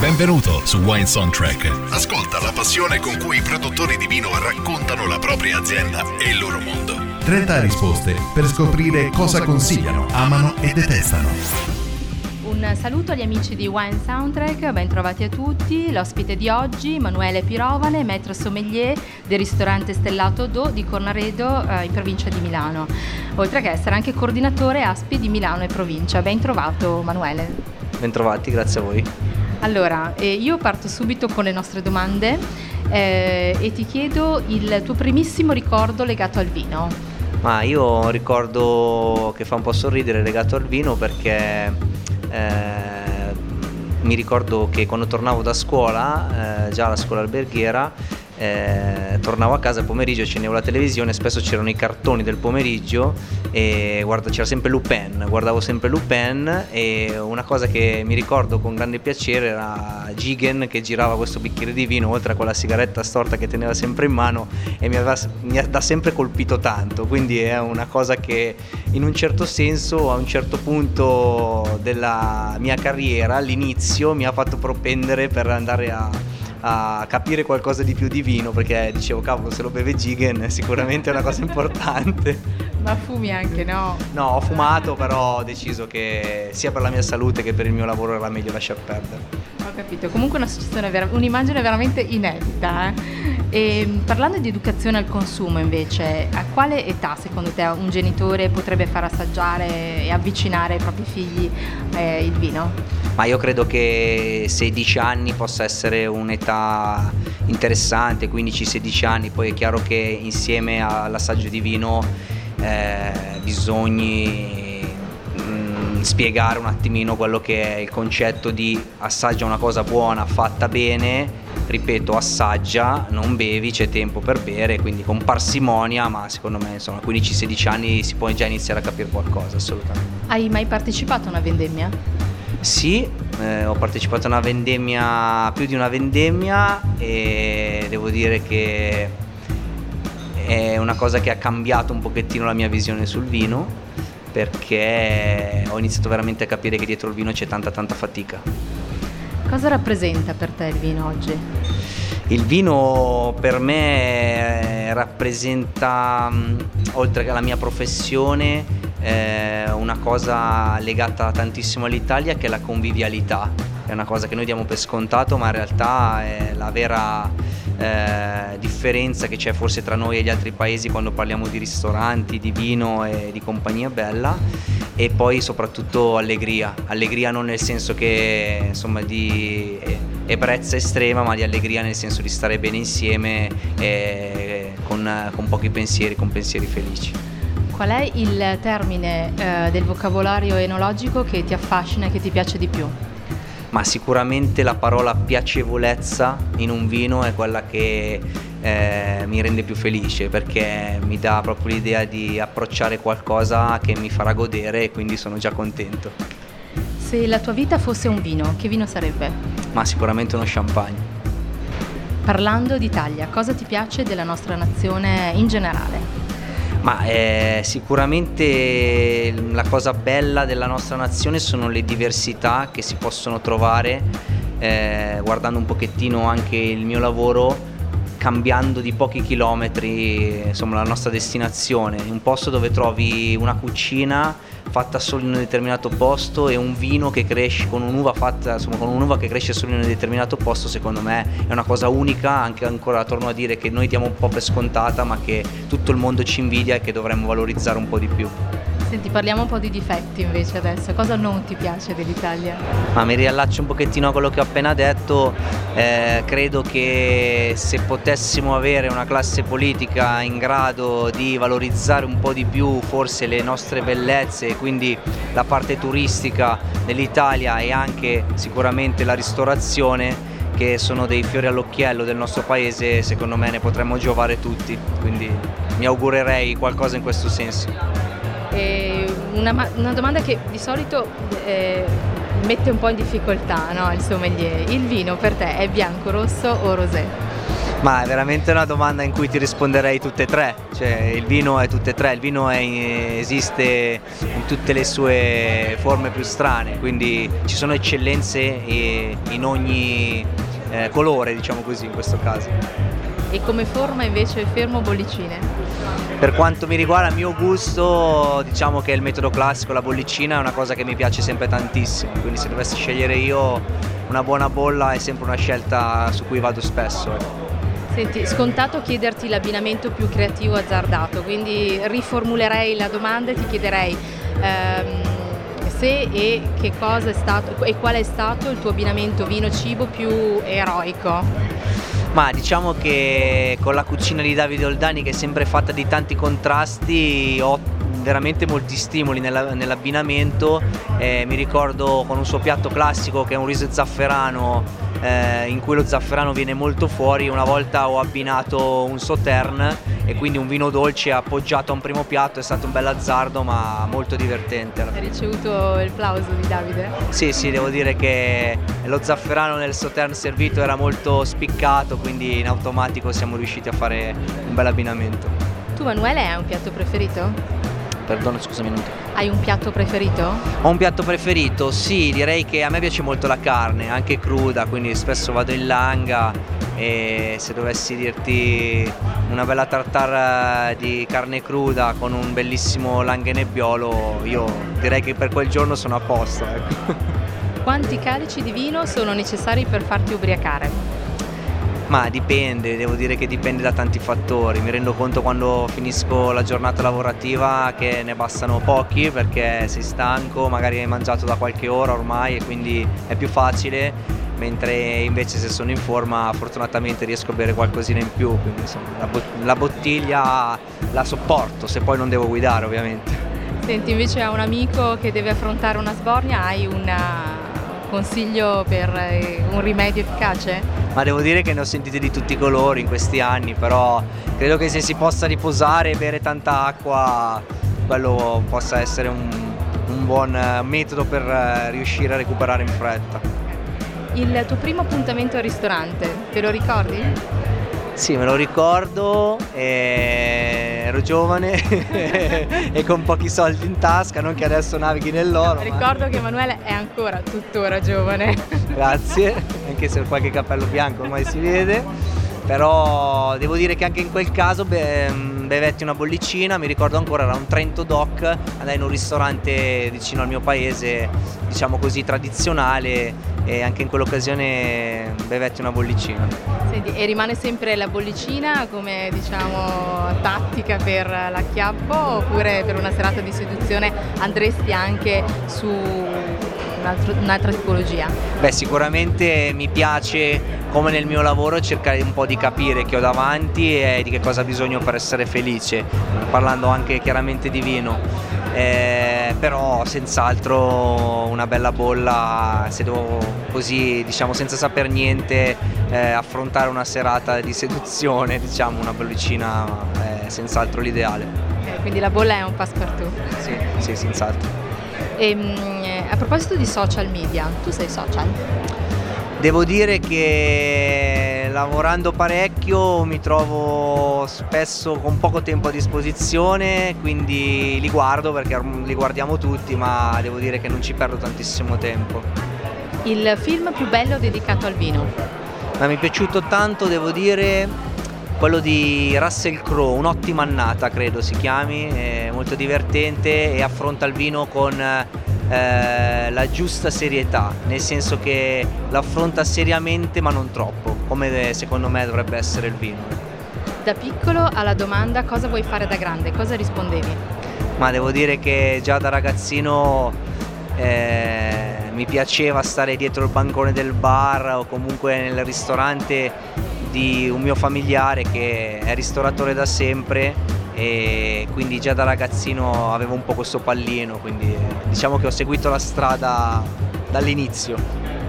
Benvenuto su Wine Soundtrack. Ascolta la passione con cui i produttori di vino raccontano la propria azienda e il loro mondo. 30 risposte per scoprire cosa consigliano, amano e detestano. Un saluto agli amici di Wine Soundtrack, ben trovati a tutti. L'ospite di oggi, Emanuele Pirovane, maître sommelier del ristorante Stellato Do di Cornaredo eh, in provincia di Milano, oltre che essere anche coordinatore ASPI di Milano e provincia. Ben trovato Emanuele. Bentrovati, grazie a voi. Allora, eh, io parto subito con le nostre domande eh, e ti chiedo il tuo primissimo ricordo legato al vino. Ma io ho un ricordo che fa un po' sorridere legato al vino perché eh, mi ricordo che quando tornavo da scuola, eh, già alla scuola alberghiera, eh, tornavo a casa il pomeriggio, accendevo la televisione, spesso c'erano i cartoni del pomeriggio e guarda, c'era sempre Lupin, guardavo sempre Lupin e una cosa che mi ricordo con grande piacere era Gigen che girava questo bicchiere di vino oltre a quella sigaretta storta che teneva sempre in mano e mi, aveva, mi ha sempre colpito tanto, quindi è una cosa che in un certo senso a un certo punto della mia carriera all'inizio mi ha fatto propendere per andare a a capire qualcosa di più di vino perché dicevo cavolo se lo beve Gigen sicuramente è una cosa importante. Ma fumi anche, no? No, ho fumato però ho deciso che sia per la mia salute che per il mio lavoro era meglio lasciar perdere. Ho capito, comunque una un'immagine veramente inedita. Eh? E, parlando di educazione al consumo invece, a quale età secondo te un genitore potrebbe far assaggiare e avvicinare ai propri figli eh, il vino? Ma io credo che 16 anni possa essere un'età interessante, 15-16 anni, poi è chiaro che insieme all'assaggio di vino eh, bisogna mm, spiegare un attimino quello che è il concetto di assaggia una cosa buona fatta bene ripeto, assaggia, non bevi, c'è tempo per bere, quindi con parsimonia, ma secondo me insomma a 15-16 anni si può già iniziare a capire qualcosa, assolutamente. Hai mai partecipato a una vendemmia? Sì, eh, ho partecipato a una vendemmia, più di una vendemmia e devo dire che è una cosa che ha cambiato un pochettino la mia visione sul vino perché ho iniziato veramente a capire che dietro il vino c'è tanta tanta fatica. Cosa rappresenta per te il vino oggi? Il vino per me rappresenta, oltre che la mia professione, eh, una cosa legata tantissimo all'Italia che è la convivialità. È una cosa che noi diamo per scontato, ma in realtà è la vera eh, differenza che c'è forse tra noi e gli altri paesi quando parliamo di ristoranti, di vino e di compagnia bella e poi soprattutto allegria, allegria non nel senso che insomma di ebbrezza estrema ma di allegria nel senso di stare bene insieme eh, con, con pochi pensieri, con pensieri felici. Qual è il termine eh, del vocabolario enologico che ti affascina e che ti piace di più? ma sicuramente la parola piacevolezza in un vino è quella che eh, mi rende più felice perché mi dà proprio l'idea di approcciare qualcosa che mi farà godere e quindi sono già contento. Se la tua vita fosse un vino, che vino sarebbe? Ma sicuramente uno champagne. Parlando d'Italia, cosa ti piace della nostra nazione in generale? Ma eh, sicuramente la cosa bella della nostra nazione sono le diversità che si possono trovare eh, guardando un pochettino anche il mio lavoro cambiando di pochi chilometri insomma, la nostra destinazione, un posto dove trovi una cucina fatta solo in un determinato posto e un vino che cresce con un'uva fatta, insomma, con un'uva che cresce solo in un determinato posto, secondo me è una cosa unica, anche ancora torno a dire che noi diamo un po' per scontata, ma che tutto il mondo ci invidia e che dovremmo valorizzare un po' di più. Senti, parliamo un po' di difetti invece adesso. Cosa non ti piace dell'Italia? Ma mi riallaccio un pochettino a quello che ho appena detto. Eh, credo che se potessimo avere una classe politica in grado di valorizzare un po' di più forse le nostre bellezze, quindi la parte turistica dell'Italia e anche sicuramente la ristorazione, che sono dei fiori all'occhiello del nostro paese, secondo me ne potremmo giovare tutti. Quindi mi augurerei qualcosa in questo senso. Una, una, domanda che di solito eh, mette un po' in difficoltà no? il sommelier. Il vino per te è bianco, rosso o rosé? Ma è veramente una domanda in cui ti risponderei tutte e tre, cioè il vino è tutte e tre, il vino è, esiste in tutte le sue forme più strane, quindi ci sono eccellenze in ogni eh, colore, diciamo così in questo caso. E come forma invece fermo bollicine? Per quanto mi riguarda, a mio gusto, diciamo che il metodo classico, la bollicina, è una cosa che mi piace sempre tantissimo, quindi se dovessi scegliere io una buona bolla è sempre una scelta su cui vado spesso. Ecco. Senti, scontato chiederti l'abbinamento più creativo azzardato, quindi riformulerei la domanda e ti chiederei ehm, se e che cosa è stato e qual è stato il tuo abbinamento vino-cibo più eroico. Ma diciamo che con la cucina di Davide Oldani che è sempre fatta di tanti contrasti ho veramente molti stimoli nella, nell'abbinamento, eh, mi ricordo con un suo piatto classico che è un riso zafferano eh, in cui lo zafferano viene molto fuori, una volta ho abbinato un sautern e quindi un vino dolce appoggiato a un primo piatto, è stato un bel azzardo ma molto divertente. Hai ricevuto il plauso di Davide? Sì, sì, devo dire che lo zafferano nel sautern servito era molto spiccato, quindi in automatico siamo riusciti a fare un bel abbinamento. Tu Manuele hai un piatto preferito? Perdono, scusami. Hai un piatto preferito? Ho un piatto preferito, sì, direi che a me piace molto la carne, anche cruda, quindi spesso vado in langa e se dovessi dirti una bella tartare di carne cruda con un bellissimo langhe nebbiolo, io direi che per quel giorno sono a posto. Ecco. Quanti calici di vino sono necessari per farti ubriacare? Ma dipende, devo dire che dipende da tanti fattori. Mi rendo conto quando finisco la giornata lavorativa che ne bastano pochi perché sei stanco, magari hai mangiato da qualche ora ormai e quindi è più facile, mentre invece se sono in forma fortunatamente riesco a bere qualcosina in più, quindi insomma, la, bot- la bottiglia la sopporto se poi non devo guidare ovviamente. Senti, invece a un amico che deve affrontare una sbornia hai una consiglio per eh, un rimedio efficace? Ma devo dire che ne ho sentite di tutti i colori in questi anni, però credo che se si possa riposare e bere tanta acqua, quello possa essere un, un buon eh, metodo per eh, riuscire a recuperare in fretta. Il tuo primo appuntamento al ristorante, te lo ricordi? Sì, me lo ricordo, eh, ero giovane e con pochi soldi in tasca, non che adesso navighi nell'oro. Ricordo ma... che Emanuele è ancora tuttora giovane. Grazie, anche se ho qualche cappello bianco ormai si vede, però devo dire che anche in quel caso beh, bevetti una bollicina, mi ricordo ancora era un Trento Doc, andai in un ristorante vicino al mio paese, diciamo così tradizionale e anche in quell'occasione bevetti una bollicina. Senti, e rimane sempre la bollicina come diciamo tattica per l'acchiappo oppure per una serata di seduzione andresti anche su un'altra tipologia? Beh sicuramente mi piace come nel mio lavoro cercare un po' di capire che ho davanti e di che cosa ha bisogno per essere felice, parlando anche chiaramente di vino. Eh, però senz'altro una bella bolla se devo così diciamo senza saper niente eh, affrontare una serata di seduzione diciamo una bollicina è senz'altro l'ideale. Quindi la bolla è un passepartout. Sì, sì senz'altro. E, ehm, a proposito di social media tu sei social? devo dire che lavorando parecchio mi trovo spesso con poco tempo a disposizione, quindi li guardo perché li guardiamo tutti, ma devo dire che non ci perdo tantissimo tempo. Il film più bello dedicato al vino? Ma mi è piaciuto tanto, devo dire, quello di Russell Crowe, un'ottima annata credo si chiami, è molto divertente e affronta il vino con eh, la giusta serietà, nel senso che l'affronta seriamente ma non troppo, come secondo me dovrebbe essere il vino. Da piccolo alla domanda cosa vuoi fare da grande, cosa rispondevi? Ma devo dire che già da ragazzino eh, mi piaceva stare dietro il bancone del bar o comunque nel ristorante di un mio familiare che è ristoratore da sempre e quindi già da ragazzino avevo un po' questo pallino, quindi diciamo che ho seguito la strada dall'inizio.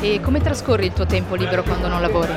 E come trascorri il tuo tempo libero quando non lavori?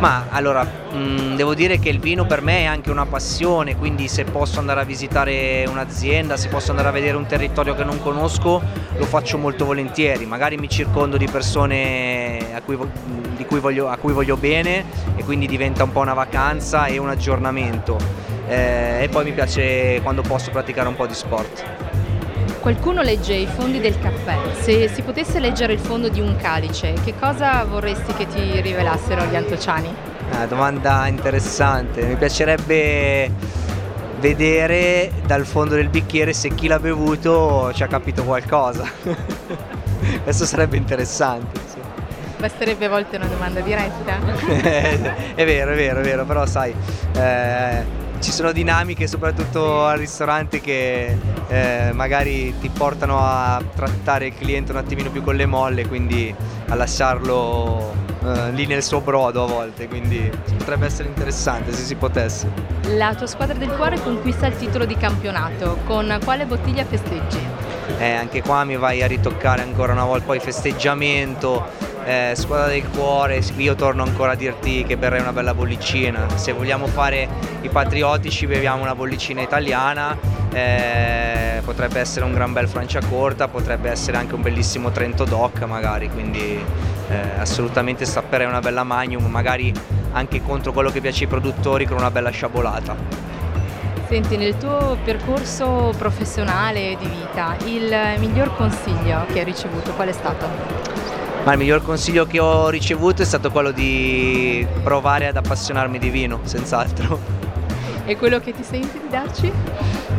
Ma allora, mh, mm, devo dire che il vino per me è anche una passione, quindi se posso andare a visitare un'azienda, se posso andare a vedere un territorio che non conosco, lo faccio molto volentieri. Magari mi circondo di persone cui, cui voglio, a cui voglio bene e quindi diventa un po' una vacanza e un aggiornamento. Eh, e poi mi piace quando posso praticare un po' di sport. Qualcuno legge i fondi del caffè. Se si potesse leggere il fondo di un calice, che cosa vorresti che ti rivelassero gli antociani? Ah, domanda interessante. Mi piacerebbe vedere dal fondo del bicchiere se chi l'ha bevuto ci ha capito qualcosa. Questo sarebbe interessante. Basterebbe a volte una domanda diretta. è vero, è vero, è vero, però sai, eh, ci sono dinamiche soprattutto al ristorante che eh, magari ti portano a trattare il cliente un attimino più con le molle, quindi a lasciarlo eh, lì nel suo brodo a volte, quindi potrebbe essere interessante se si potesse. La tua squadra del cuore conquista il titolo di campionato, con quale bottiglia festeggi? Eh, anche qua mi vai a ritoccare ancora una volta poi festeggiamento eh, squadra del cuore, io torno ancora a dirti che berrei una bella bollicina, se vogliamo fare i patriottici beviamo una bollicina italiana, eh, potrebbe essere un gran bel Franciacorta, potrebbe essere anche un bellissimo Trento Doc magari, quindi eh, assolutamente stapperei una bella Magnum, magari anche contro quello che piace ai produttori con una bella sciabolata. Senti, nel tuo percorso professionale di vita, il miglior consiglio che hai ricevuto qual è stato? Ma il miglior consiglio che ho ricevuto è stato quello di provare ad appassionarmi di vino, senz'altro. E quello che ti senti di darci?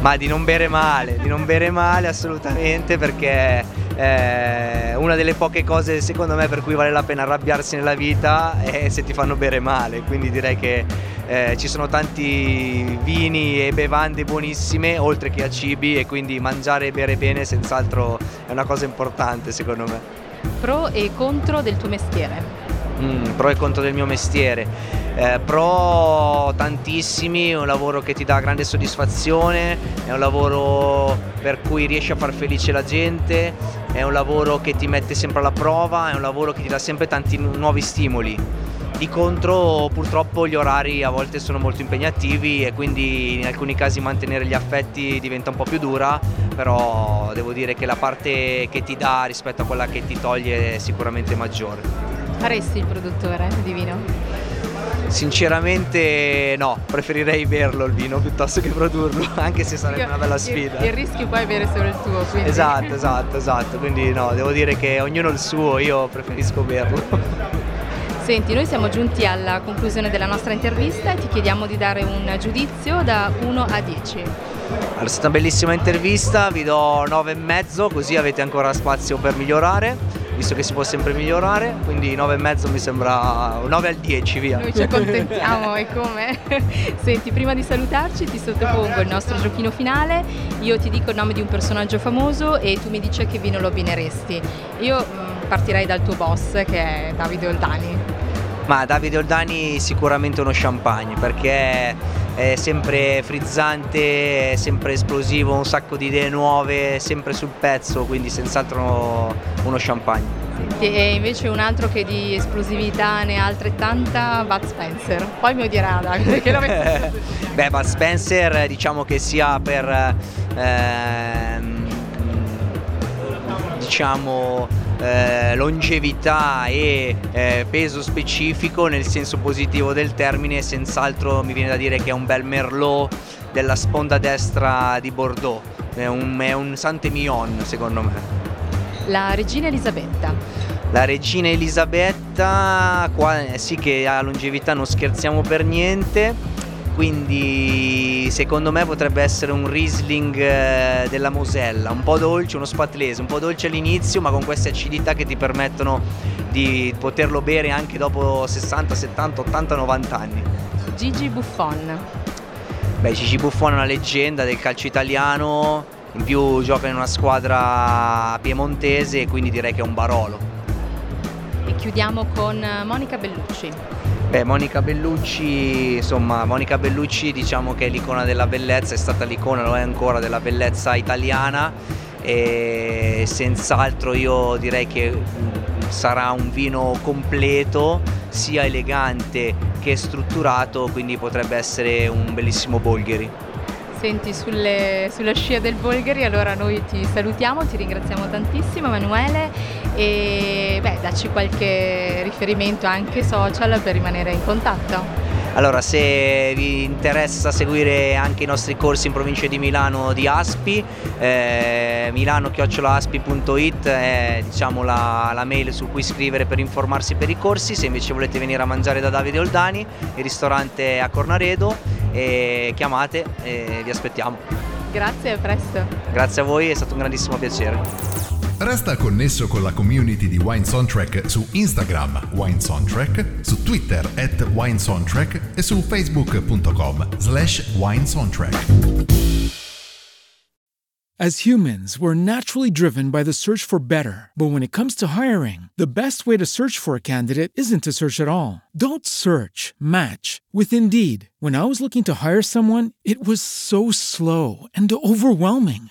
Ma di non bere male, di non bere male assolutamente perché eh, una delle poche cose secondo me per cui vale la pena arrabbiarsi nella vita è se ti fanno bere male, quindi direi che eh, ci sono tanti vini e bevande buonissime oltre che a cibi e quindi mangiare e bere bene senz'altro è una cosa importante secondo me. Pro e contro del tuo mestiere? Mm, pro e contro del mio mestiere. Eh, pro tantissimi, è un lavoro che ti dà grande soddisfazione, è un lavoro per cui riesci a far felice la gente, è un lavoro che ti mette sempre alla prova, è un lavoro che ti dà sempre tanti nuovi stimoli. Di contro purtroppo gli orari a volte sono molto impegnativi e quindi in alcuni casi mantenere gli affetti diventa un po' più dura, però devo dire che la parte che ti dà rispetto a quella che ti toglie è sicuramente maggiore. Faresti il produttore di vino? Sinceramente no, preferirei berlo il vino piuttosto che produrlo, anche se sarebbe una bella sfida. Il, il rischio poi è bere solo il tuo. Quindi. Esatto, esatto, esatto, quindi no, devo dire che ognuno il suo, io preferisco berlo. Senti, noi siamo giunti alla conclusione della nostra intervista e ti chiediamo di dare un giudizio da 1 a 10. Allora, è stata una bellissima intervista, vi do 9,5 così avete ancora spazio per migliorare, visto che si può sempre migliorare, quindi 9,5 mi sembra 9 al 10 via. Noi ci accontentiamo e come? Senti, prima di salutarci ti sottopongo il nostro giochino finale, io ti dico il nome di un personaggio famoso e tu mi dici che vino lo abbineresti. Io mm, partirei dal tuo boss che è Davide Oldani. Ma Davide Oldani sicuramente uno champagne perché è sempre frizzante, è sempre esplosivo, un sacco di idee nuove, sempre sul pezzo, quindi senz'altro uno champagne. E invece un altro che di esplosività ne ha altrettanta, Bud Spencer. Poi mi odierà perché lo Beh, Bud Spencer diciamo che sia per ehm, diciamo eh, longevità e eh, peso specifico nel senso positivo del termine, senz'altro mi viene da dire che è un bel merlot della sponda destra di Bordeaux, è un, è un Saint-Emilion secondo me. La regina Elisabetta. La regina Elisabetta, qua eh, sì che ha longevità, non scherziamo per niente, quindi secondo me potrebbe essere un Riesling eh, della Mosella, un po' dolce, uno spatlese, un po' dolce all'inizio ma con queste acidità che ti permettono di poterlo bere anche dopo 60, 70, 80, 90 anni. Gigi Buffon. Beh, Gigi Buffon è una leggenda del calcio italiano, in più gioca in una squadra piemontese e quindi direi che è un Barolo. E chiudiamo con Monica Bellucci. Beh, Monica Bellucci, insomma, Monica Bellucci diciamo che è l'icona della bellezza, è stata l'icona, lo è ancora, della bellezza italiana e senz'altro io direi che sarà un vino completo, sia elegante che strutturato, quindi potrebbe essere un bellissimo Bolgheri. Senti, sulle, sulla scia del Bolgheri, allora noi ti salutiamo, ti ringraziamo tantissimo Emanuele e beh, dacci qualche riferimento anche social per rimanere in contatto. Allora, se vi interessa seguire anche i nostri corsi in provincia di Milano di Aspi, eh, milano-aspi.it è diciamo, la, la, mail su cui scrivere per informarsi per i corsi. Se invece volete venire a mangiare da Davide Oldani, il ristorante è a Cornaredo, e chiamate e vi aspettiamo. Grazie, a presto. Grazie a voi, è stato un grandissimo piacere. Resta connesso con la community di Wine Soundtrack su Instagram Wine Soundtrack, su Twitter at Wine Soundtrack e su facebook.com slash Wine Soundtrack. As humans, we're naturally driven by the search for better. But when it comes to hiring, the best way to search for a candidate isn't to search at all. Don't search, match with Indeed. When I was looking to hire someone, it was so slow and overwhelming.